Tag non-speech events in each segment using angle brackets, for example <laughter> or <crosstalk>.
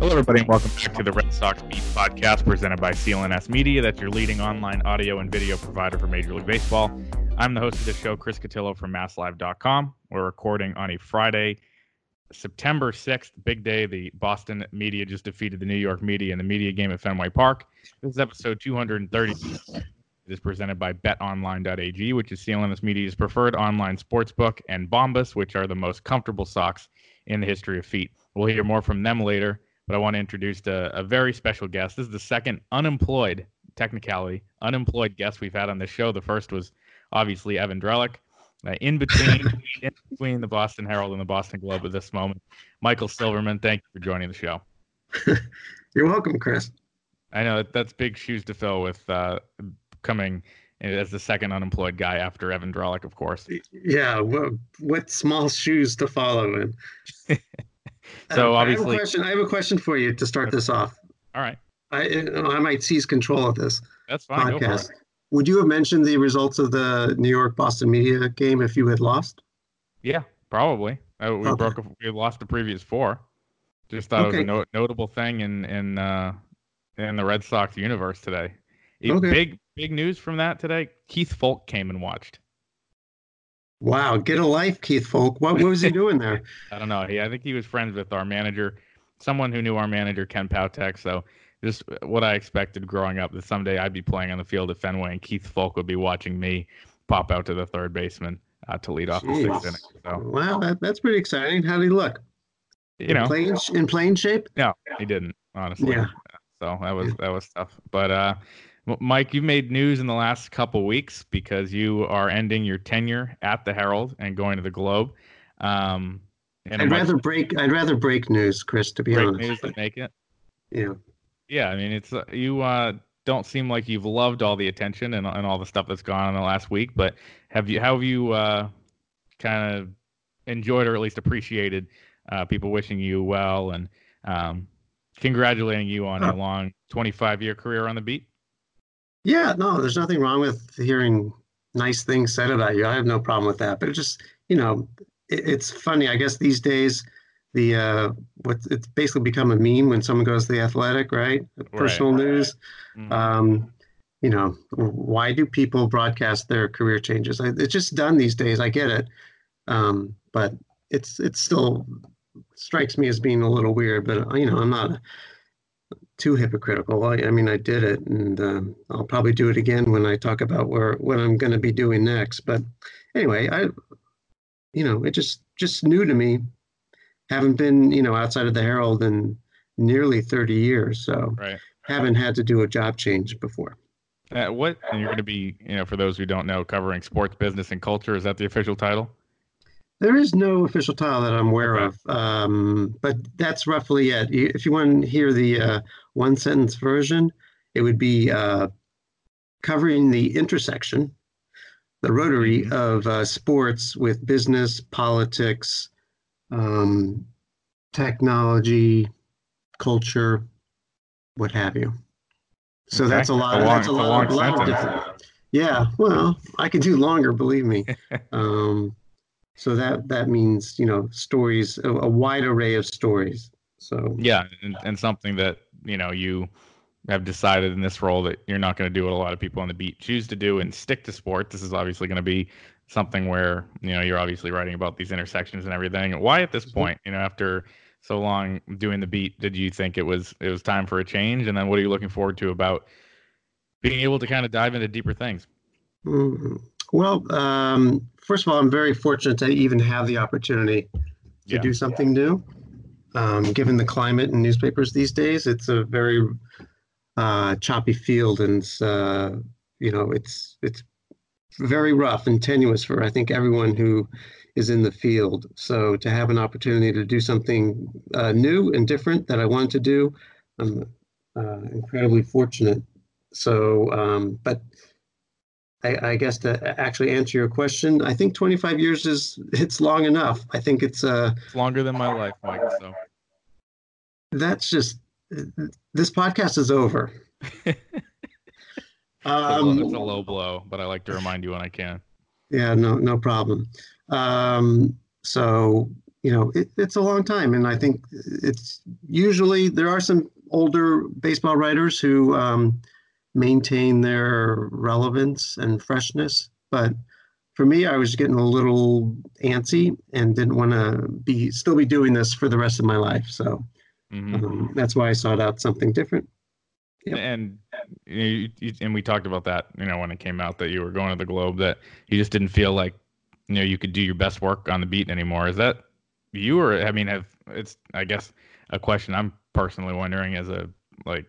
Hello, everybody, and welcome back to the Red Sox Beat podcast presented by CLNS Media. That's your leading online audio and video provider for Major League Baseball. I'm the host of the show, Chris Cotillo from MassLive.com. We're recording on a Friday, September 6th, big day. The Boston media just defeated the New York media in the media game at Fenway Park. This is episode 230. It is presented by betonline.ag, which is CLNS Media's preferred online sports book, and Bombas, which are the most comfortable socks in the history of feet. We'll hear more from them later, but I want to introduce a, a very special guest. This is the second unemployed, technicality, unemployed guest we've had on this show. The first was obviously Evan Drellich. Uh, in between <laughs> in between the Boston Herald and the Boston Globe at this moment, Michael Silverman, thank you for joining the show. <laughs> You're welcome, Chris. I know that that's big shoes to fill with uh, coming as the second unemployed guy after Evan Drellich, of course. Yeah, what, what small shoes to follow in. <laughs> so Uh, obviously, I have, a question, I have a question for you to start this off. all right, I I might seize control of this that's fine. Go for podcast. it. Would you have mentioned the results of the New York Boston media game if you had lost? Yeah, probably. Uh, we Okay. broke. A, we lost the previous four. Just thought it was a no, notable thing in in uh, in the Red Sox universe today. Okay. Big big news from that today. Keith Foulke came and watched. Wow, get a life, Keith Foulke. What, what was he doing there? <laughs> I don't know. He, I think he was friends with our manager, someone who knew our manager Ken Pautek. So just what I expected growing up that someday I'd be playing on the field at Fenway and Keith Foulke would be watching me pop out to the third baseman uh, to lead off the sixth inning. So Wow, that, that's pretty exciting. How did he look? you know, in playing, in playing shape? no, he didn't honestly. Yeah. So that was that was tough. But uh, Mike, you've made news in the last couple weeks because you are ending your tenure at the Herald and going to the Globe. Um, and I'd much rather break. I'd rather break news, Chris. To be break honest. news than make it. Yeah. Yeah, I mean, it's uh, you uh, don't seem like you've loved all the attention and, and all the stuff that's gone on in the last week, but have you how have you uh, kind of enjoyed or at least appreciated uh, people wishing you well and um, congratulating you on a long 25 year career on the beat? Yeah, no, there's nothing wrong with hearing nice things said about you. I have no problem with that. But it just, you know, it, it's funny. I guess these days, the uh, what it's basically become a meme when someone goes to the athletic, right? Personal news. Mhm. Um, you know, why do people broadcast their career changes? I, it's just done these days. I get it, um, but it's it still strikes me as being a little weird. But you know, I'm not too hypocritical. I, I mean, I did it, and um, I'll probably do it again when I talk about where what I'm going to be doing next. But anyway, I, you know, it just just new to me. Haven't been, you know, outside of the Herald in nearly 30 years, so right. haven't had to do a job change before. Uh, what and you're going to be, you know, for those who don't know, covering sports, business, and culture. Is that the official title? There is no official title that I'm aware Okay. of, um, but that's roughly it. If you want to hear the uh, one sentence version, it would be uh, covering the intersection, the rotary Mhm. of uh, sports with business, politics, um, technology, culture, what have you. So Okay. that's a lot. A long- that's a a lot, lot of different. Yeah, well, I could do longer, believe me. <laughs> Um, so that that means you know stories, a, a wide array of stories. So Yeah, and, and something that you know you have decided in this role that you're not going to do what a lot of people on the beat choose to do and stick to sport. This is obviously going to be something where you know you're obviously writing about these intersections and everything. Why at this point, you know, after so long doing the beat, did you think it was it was time for a change? And then what are you looking forward to about being able to kind of dive into deeper things? Mm, well, um, first of all, I'm very fortunate to even have the opportunity to Yeah. do something new. Um, given the climate in newspapers these days, it's a very uh, choppy field, and uh, you know it's it's very rough and tenuous for I think everyone who is in the field. So to have an opportunity to do something uh, new and different that I wanted to do, I'm uh, incredibly fortunate. So, um, but I, I guess to actually answer your question, I think 25 years is it's long enough. I think it's uh It's longer than my life, Mike. So that's just this podcast is over. <laughs> it's, a low, it's a Um, low blow, but I like to remind you when I can. yeah, no, no problem. Um, so you know, it, it's a long time, and I think it's usually there are some older baseball writers who um, maintain their relevance and freshness, but for me, I was getting a little antsy and didn't want to be still be doing this for the rest of my life. So mm-hmm. um, that's why I sought out something different. Yep. And you, you, and we talked about that, you know, when it came out that you were going to the Globe, that you just didn't feel like, you know, you could do your best work on the beat anymore. Is that you, or I mean, have it's I guess a question I'm personally wondering as a like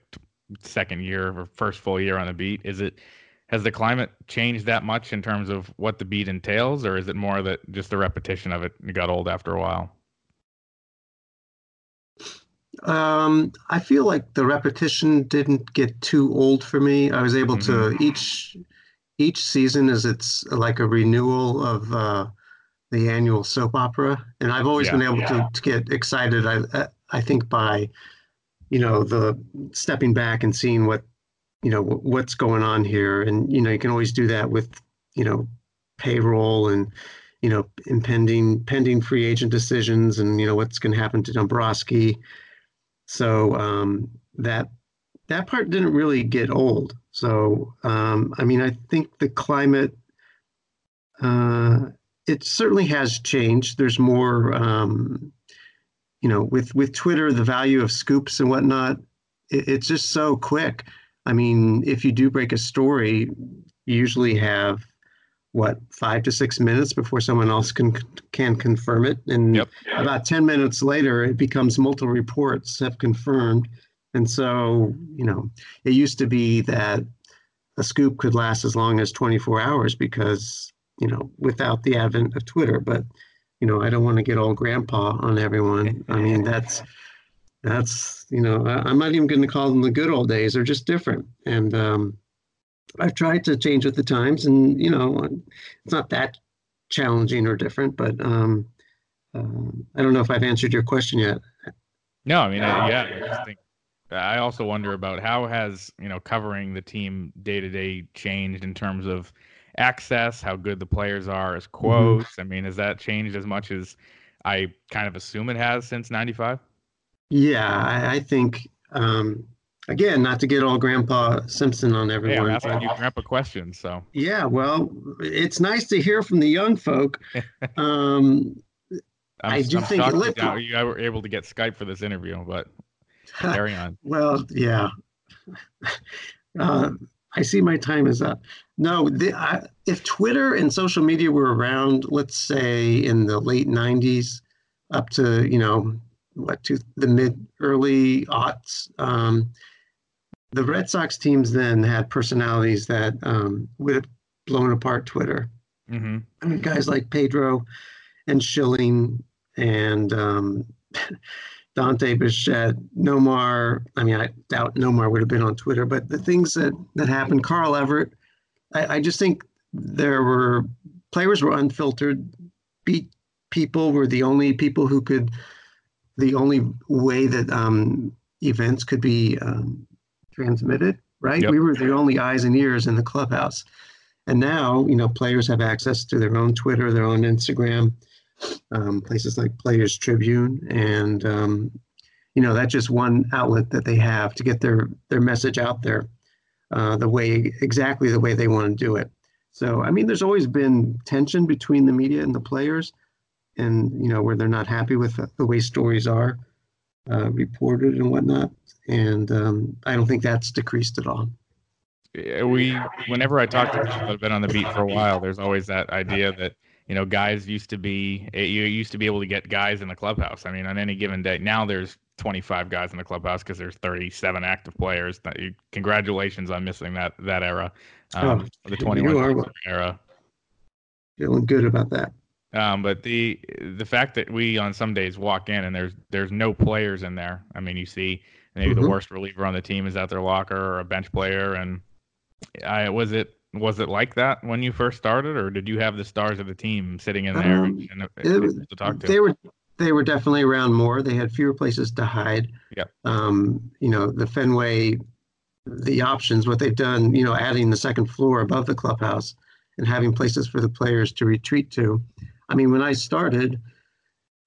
second year or first full year on the beat. Is it has the climate changed that much in terms of what the beat entails, or is it more that just the repetition of it got old after a while? Um, I feel like the repetition didn't get too old for me. I was able mm-hmm. to each each season is it's like a renewal of uh, the annual soap opera, and I've always yeah, been able yeah. to, to get excited. I I think by you know the stepping back and seeing what you know what's going on here, and you know you can always do that with you know payroll and you know impending pending free agent decisions and you know what's going to happen to Dombrowski so um, that that part didn't really get old. So um, I mean, I think the climate uh, it certainly has changed. There's more, um, you know, with with Twitter, the value of scoops and whatnot. It, it's just so quick. I mean, if you do break a story, you usually have what five to six minutes before someone else can can confirm it and yep. about 10 minutes later it becomes multiple reports have confirmed and so you know it used to be that a scoop could last as long as 24 hours because you know without the advent of twitter but you know i don't want to get old grandpa on everyone i mean <laughs> that's that's you know I, i'm not even going to call them the good old days they're just different and um I've tried to change with the times, and you know, it's not that challenging or different. But um, um, I don't know if I've answered your question yet. No, I mean, I, yeah, I just think I also wonder about how has you know covering the team day to day changed in terms of access, how good the players are as mm-hmm. quotes. Mm-hmm. I mean, has that changed as much as I kind of assume it has since '95? Yeah, I, I think um, again, not to get all Grandpa Simpson on everyone. Yeah, asking you Grandpa questions. So yeah, well, it's nice to hear from the young folk. <laughs> Um, I'm, I do I'm think you, you were able to get Skype for this interview, but <laughs> carry on. well, yeah. <laughs> Uh, I see my time is up. No, the, I, if Twitter and social media were around, let's say in the late '90s, up to you know what to the mid early aughts, um, the Red Sox teams then had personalities that um, would have blown apart Twitter. Mm-hmm. I mean, guys like Pedro and Schilling and um, <laughs> Dante Bichette, Nomar. I mean, I doubt Nomar would have been on Twitter, but the things that that happened, Carl Everett. I, I just think there were players were unfiltered. Beat people were the only people who could, the only way that um, events could be um, transmitted, right? Yep. We were the only eyes and ears in the clubhouse. And now, you know, players have access to their own Twitter, their own Instagram, um, places like Players Tribune, and um, you know that's just one outlet that they have to get their their message out there, uh, the way exactly the way they want to do it. So, I mean, there's always been tension between the media and the players, and you know where they're not happy with the, the way stories are uh, reported and whatnot and um, I don't think that's decreased at all. We, whenever I talk to people that have been on the beat for a while, there's always that idea that you know guys used to be you used to be able to get guys in the clubhouse. I mean, on any given day, now there's 25 guys in the clubhouse because there's 37 active players. Congratulations on missing that that era, um, oh, the 21 era. Feeling good about that. Um, but the the fact that we on some days walk in and there's there's no players in there. I mean, you see maybe mm-hmm. the worst reliever on the team is at their locker or a bench player. And I was it was it like that when you first started, or did you have the stars of the team sitting in there um, and, and to talk to? They were they were definitely around more. They had fewer places to hide. Yeah. Um, you know, the Fenway, the options, what they've done, you know, adding the second floor above the clubhouse and having places for the players to retreat to. I mean, when I started,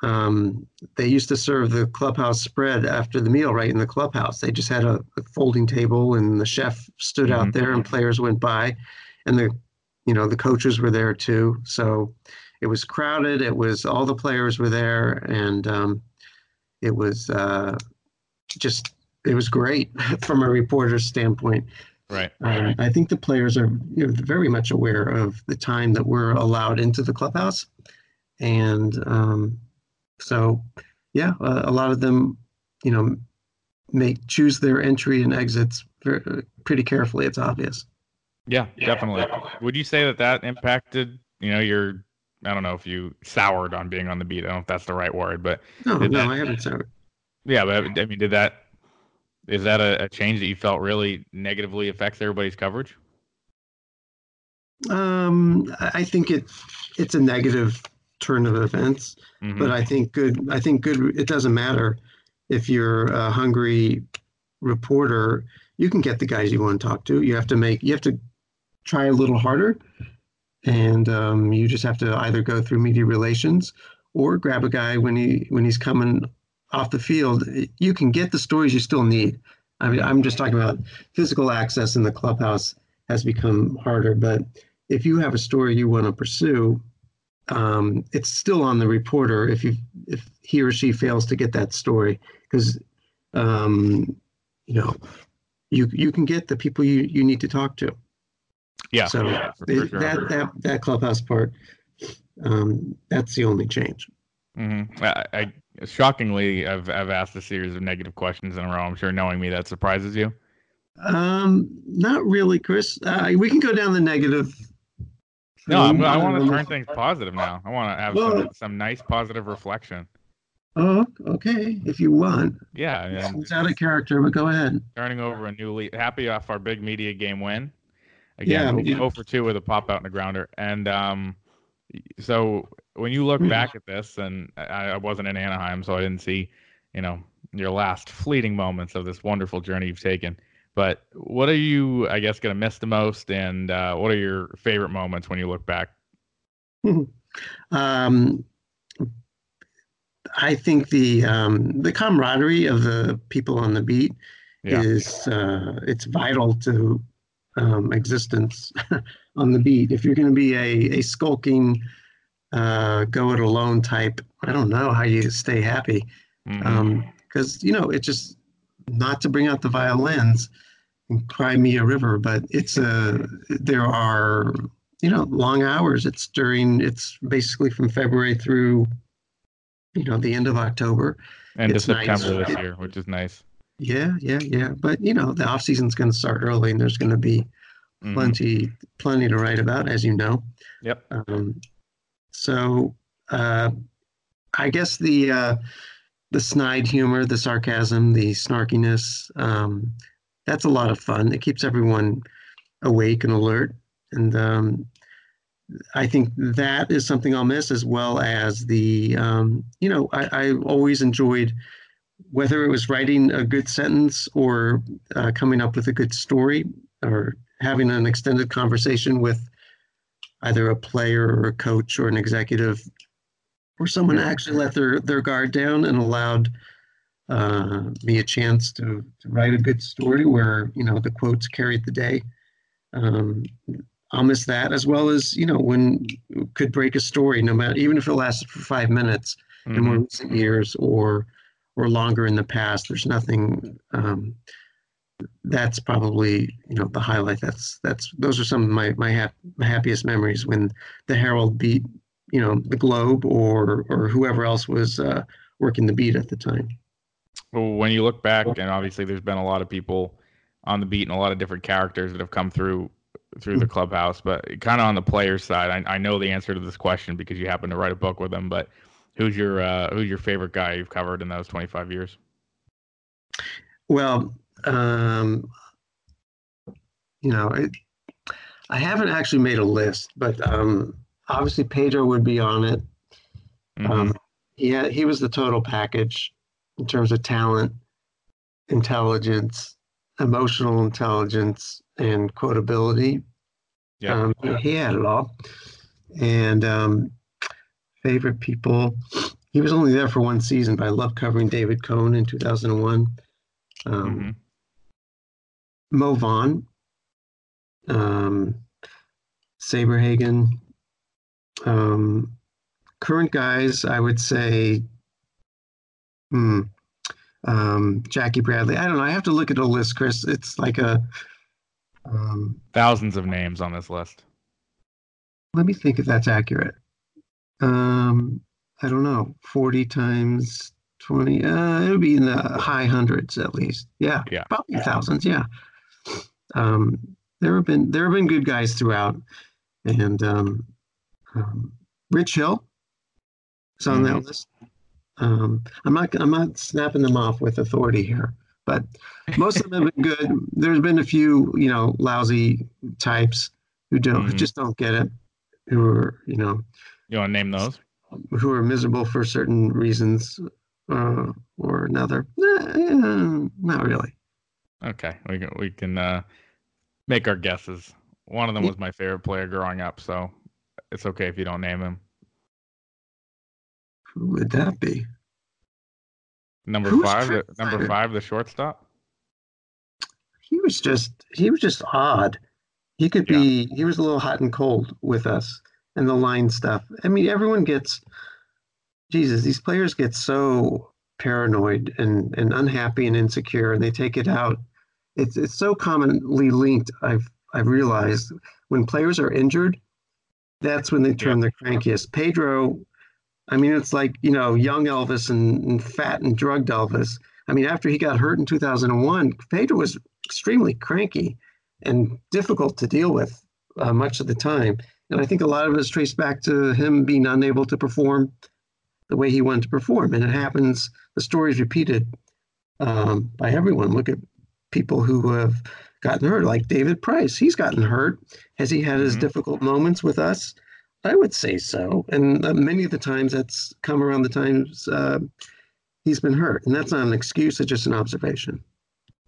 um, they used to serve the clubhouse spread after the meal right in the clubhouse. They just had a, a folding table, and the chef stood Mhm. out there, and players went by, and the you know the coaches were there too. So it was crowded. It was all the players were there, and um, it was uh, just it was great <laughs> from a reporter's standpoint. Right. Um, I think the players are you know, very much aware of the time that we're allowed into the clubhouse, and um, so yeah, a, a lot of them, you know, make choose their entry and exits very, pretty carefully. It's obvious. Yeah, definitely. Would you say that that impacted, you know, your, I don't know if you soured on being on the beat. I don't know if that's the right word, but No, no, that- I haven't it. yeah, but I mean, did that, is that a, a change that you felt really negatively affects everybody's coverage? Um, I I think it it's a negative turn of events. Mhm. but I think good. I think good. It doesn't matter if you're a hungry reporter. You can get the guys you want to talk to. You have to make. You have to try a little harder, and um, you just have to either go through media relations or grab a guy when he when he's coming off the field. You can get the stories you still need. I mean, I'm just talking about physical access in the clubhouse has become harder, but if you have a story you want to pursue, um, it's still on the reporter if you if he or she fails to get that story because um, you know you you can get the people you you need to talk to. Yeah. so yeah, it- sure. that that that clubhouse part um, that's the only change. Mhm. I, I shockingly, I've I've asked a series of negative questions in a row. I'm sure, knowing me, that surprises you. Um, not really, Chris. Uh, we can go down the negative. No, I'm, I want to um, turn things positive now. I want to have Well- some, some nice positive reflection. Oh, okay. If you want, Yeah, and it's out of character, but go ahead. turning over a new lead. Happy off our big media game win. Again, Yeah, yeah. 0 for 2 with a pop out and a grounder. And um, so when you look back at this, and I, I wasn't in Anaheim, so I didn't see, you know, your last fleeting moments of this wonderful journey you've taken. But what are you, I guess, going to miss the most? And uh, what are your favorite moments when you look back? <laughs> Um, I think the um, the camaraderie of the people on the beat Yeah. is uh, it's vital to um, existence <laughs> on the beat. If you're going to be a, a skulking, uh, go it alone type, I don't know how you stay happy because you know it just not to bring out the violins and cry me a river, but it's a there are you know long hours. It's during it's basically from February through you know the end of October. End of it's nice. September this year, which is nice. Yeah, yeah, yeah. But you know the off season's going to start early, and there's going to be Mhm. plenty plenty to write about, as you know. Yep. Um, so uh, I guess the uh, the snide humor, the sarcasm, the snarkiness, um, that's a lot of fun. It keeps everyone awake and alert, and um, I think that is something I'll miss, as well as the um, you know I, I always enjoyed whether it was writing a good sentence or uh, coming up with a good story or having an extended conversation with either a player or a coach or an executive or someone actually let their, their guard down and allowed uh, me a chance to, to write a good story where you know the quotes carried the day um, i'll miss that as well as you know when could break a story no matter even if it lasted for five minutes in more Mhm. recent years or or longer in the past. There's nothing um, that's probably you know the highlight. That's that's those are some of my my, hap- my happiest memories when the Herald beat you know the Globe or or whoever else was uh, working the beat at the time. Well, when you look back, and obviously there's been a lot of people on the beat and a lot of different characters that have come through through the clubhouse, but kind of on the players' side, I, I know the answer to this question because you happen to write a book with them. But who's your uh, who's your favorite guy you've covered in those 25 years? Well, um, you know, it, I haven't actually made a list, but um, obviously Pedro would be on it. Mhm. Um, yeah, he was the total package in terms of talent, intelligence, emotional intelligence, and quotability. yeah, Um, he had it all. And um, favorite people, he was only there for one season, but I love covering David Cone in 2001. Um, hmm Mo Vaughn, um, Saberhagen. Um, current guys, I would say, hmm, um, Jackie Bradley. I don't know. I have to look at a list, Chris. It's like a. Um, Thousands of names on this list. let me think if that's accurate. Um, I don't know. 40 times 20. Uh, it would be in the high hundreds at least. Yeah. Yeah. Probably thousands. Yeah. Um, there have been there have been good guys throughout, and um, um, Rich Hill is on that Mhm. list. Um, I'm not I'm not snapping them off with authority here, but most of them have been <laughs> good. There's been a few you know lousy types who don't Mhm. just don't get it, who are you know You want to name those? who are miserable for certain reasons uh, or another. Eh, eh, not really. Okay, we can we can uh, make our guesses. One of them was my favorite player growing up, so it's okay if you don't name him. Who would that be? Number Who's five, the, number five, the shortstop. He was just he was just odd. He could be he was a little hot and cold with us and the line stuff. I mean, everyone gets Jesus, these players get so paranoid and, and unhappy and insecure and they take it out. It's it's so commonly linked, I've I've realized when players are injured, that's when they turn the crankiest. Pedro, I mean, it's like, you know, young Elvis and, and fat and drugged Elvis. I mean, after he got hurt in 2001, Pedro was extremely cranky and difficult to deal with uh, much of the time. And I think a lot of it is traced back to him being unable to perform the way he wanted to perform. And it happens, the story is repeated um, by everyone. Look at people who have gotten hurt, like David Price. He's gotten hurt. Has he had his Mhm. difficult moments with us? I would say so. And uh, many of the times that's come around the times uh, he's been hurt. And that's not an excuse, it's just an observation.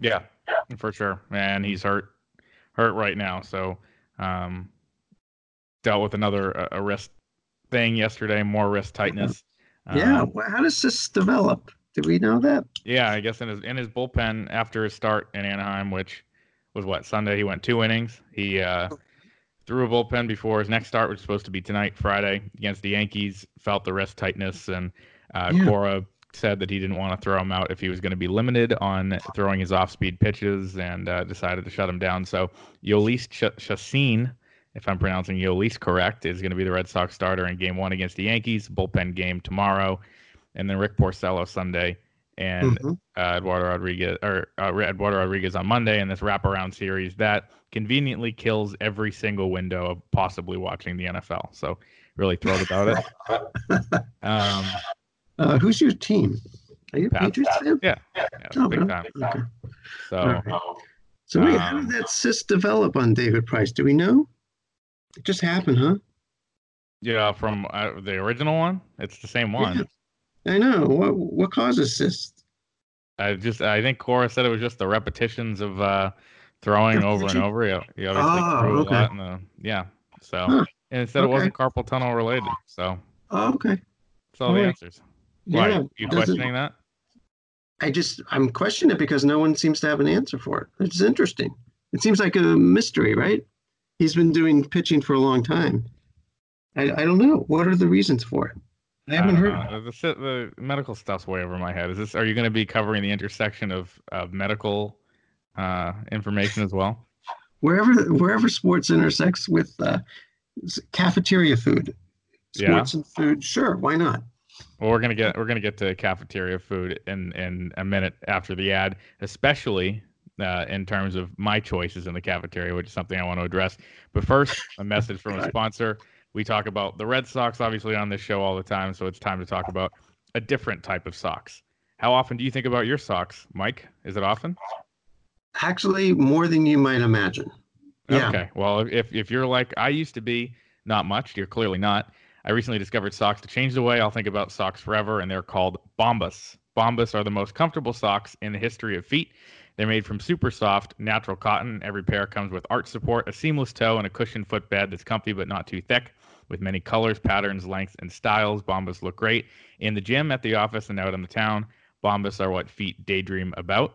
Yeah, for sure. And he's hurt, hurt right now. So, um, dealt with another uh, wrist thing yesterday, more wrist tightness. yeah. Um, Well, how does this develop? Do we know that? Yeah, I guess in his in his bullpen after his start in Anaheim, which was what Sunday, he went two innings. He uh, threw a bullpen before his next start, which was supposed to be tonight, Friday, against the Yankees. Felt the wrist tightness, and uh, Yeah. Cora said that he didn't want to throw him out if he was going to be limited on throwing his off-speed pitches, and uh, decided to shut him down. So Jhoulys Ch- Chacín, if I'm pronouncing Jhoulys correct, is going to be the Red Sox starter in Game One against the Yankees. Bullpen game tomorrow, and then Rick Porcello Sunday, and Mhm. uh, Eduardo Rodriguez or uh, Eduardo Rodriguez on Monday in this wraparound series that conveniently kills every single window of possibly watching the NFL. So really thrilled about it. <laughs> Um, Uh, who's your team? Are you a Patriots fan? yeah, yeah, Oh, big really? time. Okay. So All right. So wait, how Um, did that cyst develop on David Price? Do we know? It just happened, huh? yeah, from uh, the original one, it's the same one. I know. What what causes cysts? I just I think Cora said it was just the repetitions of uh, throwing over and over. He, he obviously Oh, okay. a lot the yeah. So Huh. and it said it wasn't carpal tunnel related. So Oh, okay. that's all the Alright. answers. Why Yeah. you questioning that? I just I'm questioning it because no one seems to have an answer for it. It's interesting. It seems like a mystery, right? He's been doing pitching for a long time. I, I don't know. What are the reasons for it? I haven't don't heard. The, the, the medical stuff's way over my head. Is this? Are you going to be covering the intersection of, of medical uh, information as well? Wherever wherever sports intersects with uh, cafeteria food, Yeah. sports and food, sure, why not? Well, we're gonna get we're gonna get to cafeteria food in in a minute after the ad, especially uh, in terms of my choices in the cafeteria, which is something I want to address. But first, a message from a <laughs> sponsor. We talk about the Red Sox, obviously, on this show all the time, so it's time to talk about a different type of socks. How often do you think about your socks, Mike? Is it often? Actually, more than you might imagine. Yeah. Okay. Well, if if you're like I used to be, not much. You're clearly not. I recently discovered socks to change the way I'll think about socks forever, and they're called Bombas. Bombas are the most comfortable socks in the history of feet. They're made from super soft, natural cotton. Every pair comes with arch support, a seamless toe, and a cushioned footbed that's comfy but not too thick. With many colors, patterns, lengths, and styles, Bombas look great in the gym, at the office, and out in the town. Bombas are what feet daydream about.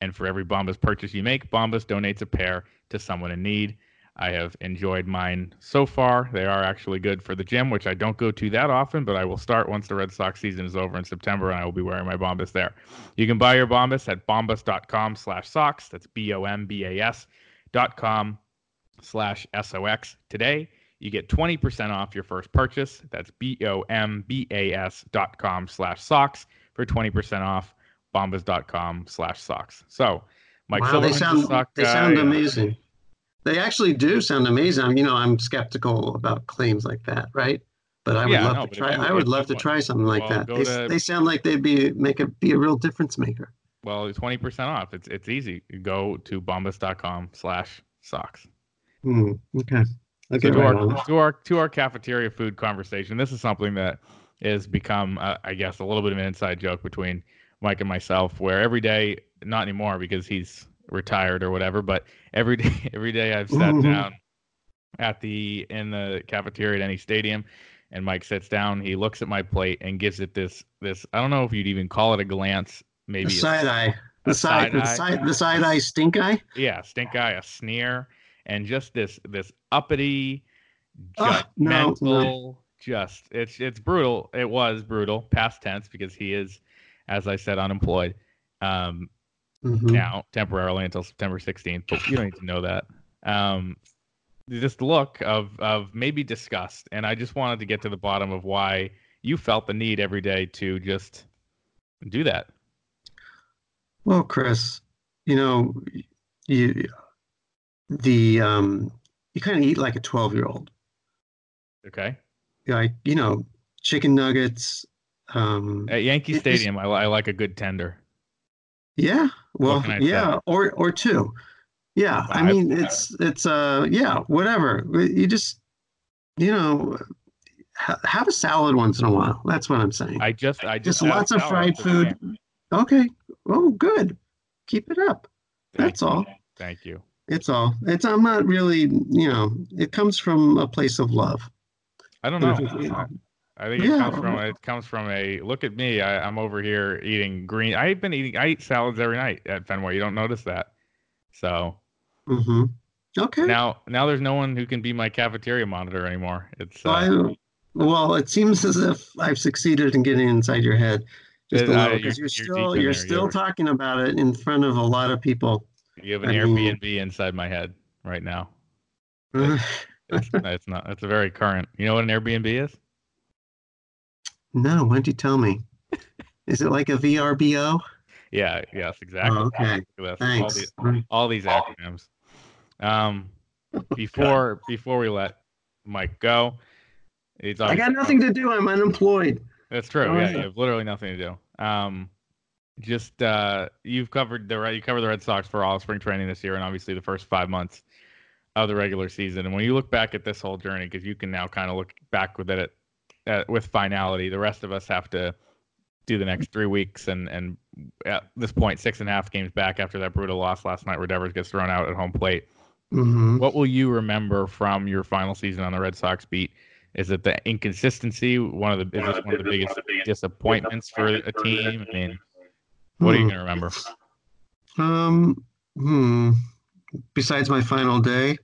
And for every Bombas purchase you make, Bombas donates a pair to someone in need. I have enjoyed mine so far. They are actually good for the gym, which I don't go to that often, but I will start once the Red Sox season is over in September, and I will be wearing my Bombas there. You can buy your Bombas at bombas.com slash socks. That's B-O-M-B-A-S dot com slash S-O-X today. You get 20% off your first purchase. That's B-O-M-B-A-S dot com slash socks for 20% off bombas.com slash socks. So, Mike wow, they sound, sock they sound amazing. They actually do sound amazing. you know, I'm skeptical about claims like that, right? But I would Yeah, love no, to try. I would love to try something like well, that. They, to- they sound like they'd be make a be a real difference maker. Well, 20% off. It's it's easy. Go to bombas.com slash socks. Hmm, okay. So to right our, to our to our cafeteria food conversation, this is something that has become, uh, I guess, a little bit of an inside joke between Mike and myself, where every day, not anymore because he's retired or whatever, but every day, <laughs> every day I've sat Mhm. down at the in the cafeteria at any stadium, and Mike sits down, he looks at my plate and gives it this this I don't know if you'd even call it a glance, maybe a side eye. The a side, the eye. side, the side eye stink eye. yeah, stink eye, a sneer, and just this this uppity, Ah, no, judgmental, just it's it's brutal. It was brutal, past tense, because he is, as I said, unemployed. Um, Mhm. now temporarily until September 16th, but you don't need to know that. Um, this look of of maybe disgust, and I just wanted to get to the bottom of why you felt the need every day to just do that. Well, Chris, you know, you the um, you kind of eat like a twelve year old. Okay, Like you know, chicken nuggets. Um, at Yankee Stadium, I, I like a good tender. Yeah, well, yeah, say? or or two. Yeah, I mean it's it's uh yeah, whatever. You just you know ha- have a salad once in a while. That's what I'm saying. I just I just just lots of fried after the game. food. Okay. Oh, good. Keep it up. Thank That's you. all. Thank you. It's all. It's I'm not really, you know, it comes from a place of love. I don't know. I, I think it comes from it comes from a look at me. I, I'm over here eating green. I've been eating. I eat salads every night at Fenway. You don't notice that. So Mm-hmm. Okay. now now there's no one who can be my cafeteria monitor anymore. It's uh, I, well, it seems as if I've succeeded in getting inside your head just a Uh, little you're- because you're, you're still in you're still you're- talking about it in front of a lot of people. You have an Airbnb inside my head right now. It's, <laughs> it's not. It's a very current. You know what an Airbnb is? no, why don't you tell me? Is it like a VRBO? Yeah. Yes. Exactly. Oh, okay. That's all Thanks. these all these acronyms. Um, before before we let Mike go, he's I got nothing to do. I'm unemployed. That's true. Oh, Yeah, yeah. you have literally nothing to do. Um, just uh, you've covered the Red- you covered the Red Sox for all of spring training this year, and obviously the first five months of the regular season. And when you look back at this whole journey, because you can now kind of look back with it uh, with finality, the rest of us have to do the next three weeks, and and at this point, six and a half games back after that brutal loss last night, where Devers gets thrown out at home plate. hmm What will you remember from your final season on the Red Sox beat? Is it the inconsistency? One of the is this one of the biggest disappointments for a team? I mean, what are you Hmm. going to remember? Um, hmm. Besides my final day,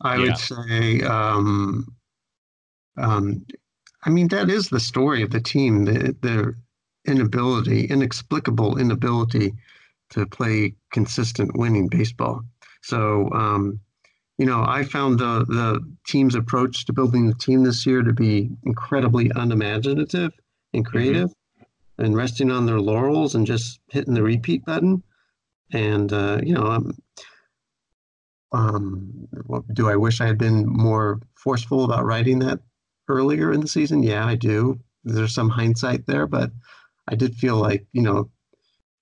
I Yeah. would say, um, um, I mean, that is the story of the team, the, their inability, inexplicable inability to play consistent winning baseball. So, um, you know, I found the, the team's approach to building the team this year to be incredibly unimaginative and creative and resting on their laurels and just hitting the repeat button. And, uh, you know, um, um, do I wish I had been more forceful about writing that earlier in the season? Yeah, I do. There's some hindsight there, but I did feel like, you know,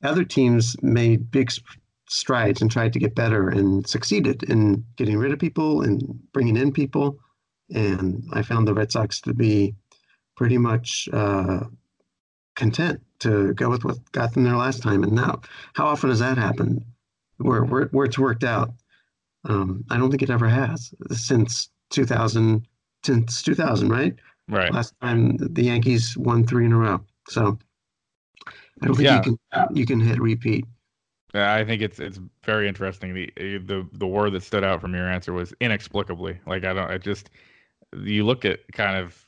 other teams made big strides and tried to get better and succeeded in getting rid of people and bringing in people. And I found the Red Sox to be pretty much uh, content to go with what got them there last time. And now, how often has that happened where, where, where it's worked out? Um, I don't think it ever has since 2000, since 2000, right? Right. Last time the Yankees won three in a row. So I don't think Yeah. you can you can hit repeat. Yeah, I think it's it's very interesting. The the the word that stood out from your answer was inexplicably. Like I don't, I just you look at kind of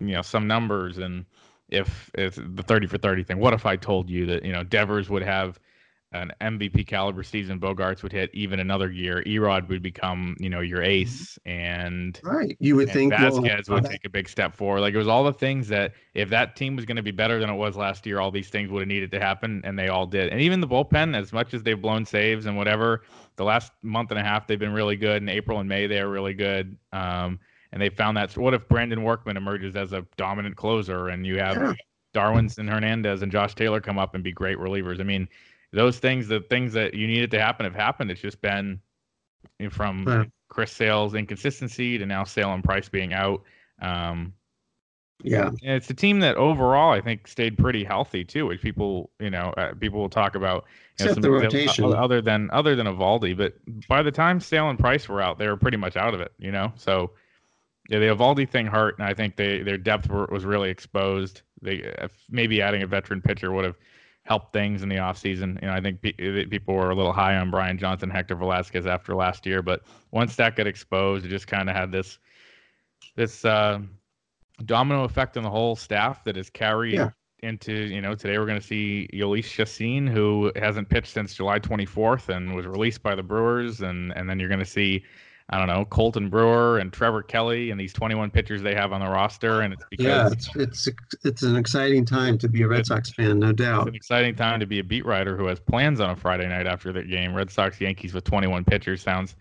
you know some numbers and if if the thirty for thirty thing. What if I told you that you know Devers would have an MVP caliber season, Bogaerts would hit even another year, Erod would become you know your ace, and Right. You would and think well, Vázquez would take a big step forward. Like it was all the things that if that team was going to be better than it was last year, all these things would have needed to happen, and they all did. And even the bullpen, as much as they've blown saves and whatever, the last month and a half they've been really good. In April and May they are really good. Um, and they found that. What if Brandon Workman emerges as a dominant closer, and you have Yeah. <clears throat> Darwinzon Hernandez and Josh Taylor come up and be great relievers? I mean, those things, the things that you needed to happen have happened. It's just been you know, from. Chris Sale's inconsistency to now Sale and Price being out. Um, yeah. and it's a team that overall I think stayed pretty healthy too, which people you know uh, people will talk about. You know, Except some the rotation. other than other than Eovaldi, but by the time Sale and Price were out, they were pretty much out of it. You know, so yeah, the Eovaldi thing hurt, and I think they their depth were, was really exposed. They maybe adding a veteran pitcher would have helped things in the offseason. You know, I think pe- people were a little high on Brian Johnson, Hector Velázquez after last year, but once that got exposed, it just kind of had this this uh, domino effect on the whole staff that is carried Yeah. into you know today we're going to see Jhoulys Chacín who hasn't pitched since July 24th and was released by the Brewers and and then you're going to see I don't know Colten Brewer and Trevor Kelly and these 21 pitchers they have on the roster and it's because Yeah, it's it's it's an exciting time to be a Red Sox fan, no doubt. it's an exciting time to be a beat writer who has plans on a Friday night after the game. Red Sox Yankees with 21 pitchers sounds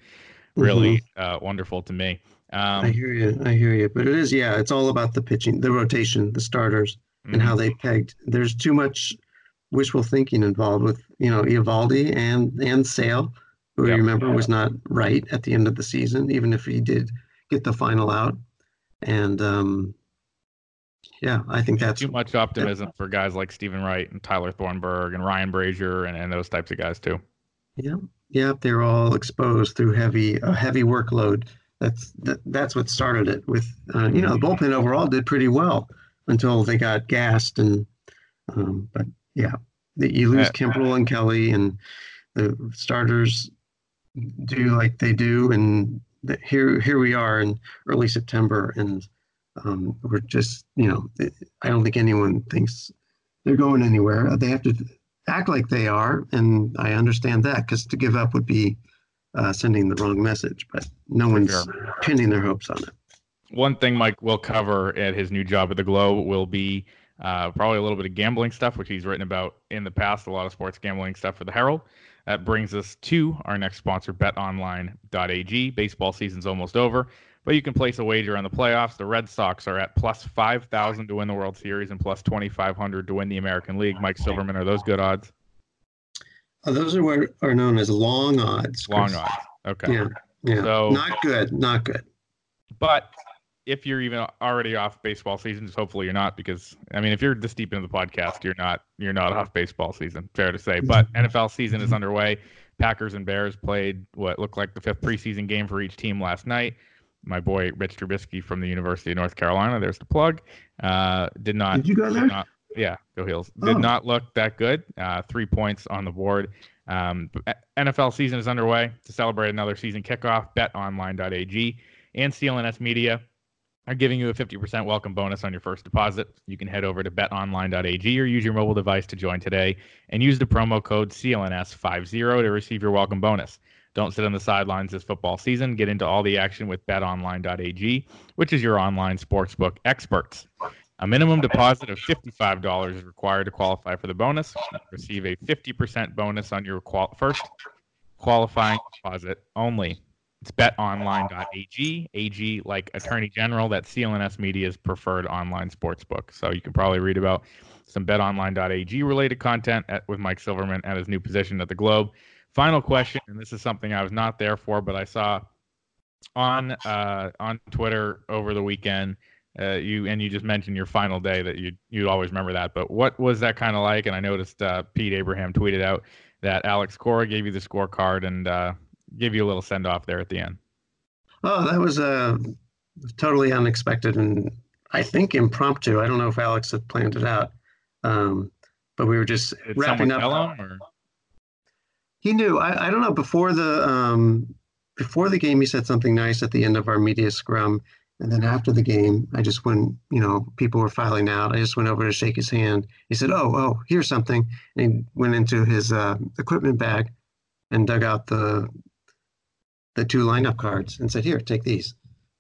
really uh, wonderful to me. I Um, hear you. I hear you. But it is, yeah, it's all about the pitching, the rotation, the starters, and how mhm. they pegged. There's too much wishful thinking involved with, you know, Eovaldi and and Sale, who Yep. you remember was not right at the end of the season, even if he did get the final out. And um, yeah, I think that's too much optimism for guys like Steven Wright and Tyler Thornburg and Ryan Brasier and, and those types of guys too. Yeah, yeah, they're all exposed through heavy a heavy workload. That's that, that's what started it. With uh, you know the bullpen overall did pretty well until they got gassed and um, but yeah, you lose Uh, Kimbrel and Kelly and the starters do like they do and the, here here we are in early September and um, we're just you know I don't think anyone thinks they're going anywhere. They have to act like they are, and I understand that because to give up would be uh, sending the wrong message. But no one's sure. pinning their hopes on it. One thing Mike will cover at his new job at the Globe will be uh, probably a little bit of gambling stuff, which he's written about in the past, a lot of sports gambling stuff for the Herald. That brings us to our next sponsor, betonline.ag. Baseball season's almost over, but you can place a wager on the playoffs. The Red Sox are at plus 5,000 to win the World Series and plus 2,500 to win the American League. Mike Silverman, are those good odds? Uh, those are what are known as long odds. Long odds. Okay. Yeah, yeah. So- not good. Not good. But if you're even already off baseball season, hopefully you're not, because I mean, if you're this deep into the podcast, you're not you're not off baseball season. Fair to say. But NFL season is underway. Packers and Bears played what looked like the fifth preseason game for each team last night. My boy Rich Trubisky from the University of North Carolina, there's the plug. Uh, did not. Did you go there? not- yeah, go Heels. Did Oh. not look that good. Uh, three points on the board. Um, NFL season is underway. To celebrate another season kickoff, betonline.ag and CLNS Media are giving you a 50% welcome bonus on your first deposit. You can head over to betonline.ag or use your mobile device to join today and use the promo code CLNS50 to receive your welcome bonus. Don't sit on the sidelines this football season. Get into all the action with betonline.ag, which is your online sportsbook experts. A minimum deposit of $55 is required to qualify for the bonus. Receive a 50% bonus on your qual- first qualifying deposit only. It's betonline.ag, AG like Attorney General, that's CLNS Media's preferred online sportsbook. So you can probably read about some betonline.ag related content at, with Mike Silverman at his new position at the Globe. Final question, and this is something I was not there for, but I saw on uh, on Twitter over the weekend. Uh, you and you just mentioned your final day that you you'd always remember that. But what was that kind of like? And I noticed uh, Pete Abraham tweeted out that Alex Cora gave you the scorecard and uh, gave you a little send off there at the end. Oh, that was a totally unexpected and I think impromptu. I don't know if Alex had planned it out, um, but we were just Did wrapping up. him, He knew. I, I don't know. Before the um, before the game, he said something nice at the end of our media scrum, and then after the game, I just went. You know, people were filing out. I just went over to shake his hand. He said, "Oh, oh, here's something," and he went into his uh, equipment bag and dug out the the two lineup cards and said, "Here, take these."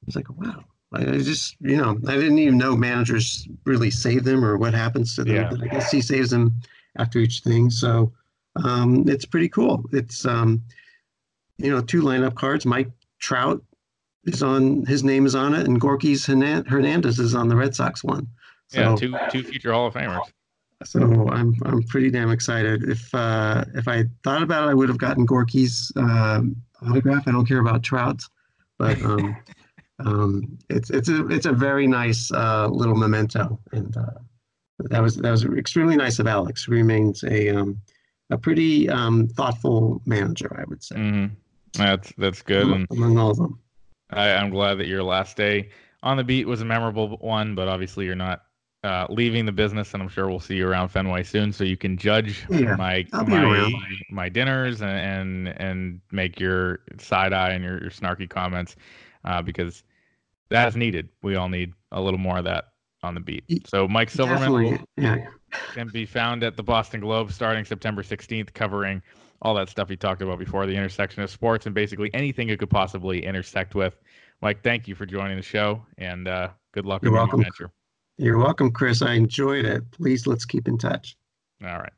It's like, "Wow." I just, you know, I didn't even know managers really save them or what happens to them. Yeah. But I guess he saves them after each thing. So um, it's pretty cool. It's, um, you know, two lineup cards. Mike Trout is on, his name is on it, and Gorkys Hernandez is on the Red Sox one. So, yeah, two two future Hall of Famers. So I'm I'm pretty damn excited. If uh, if I thought about it, I would have gotten Gorky's um, autograph. I don't care about Trout, but um, <laughs> um, it's it's a it's a very nice uh, little memento, and uh, that was that was extremely nice of Alex. He remains a um, a pretty um, thoughtful manager, I would say, hmm That's that's good, and among all of them. I, I'm glad that your last day on the beat was a memorable one. But obviously, you're not uh, leaving the business, and I'm sure we'll see you around Fenway soon, so you can judge Yeah, my I'll my my dinners and and, and make your side eye and your, your snarky comments uh, because that is needed. We all need a little more of that on the beat. So Mike Silverman will, yeah. can be found at the Boston Globe starting September 16th, covering all that stuff he talked about before, the intersection of sports and basically anything it could possibly intersect with. Mike, thank you for joining the show, and uh, good luck You're with your welcome. new venture. You're welcome, Chris. I enjoyed it. Please let's keep in touch. All right.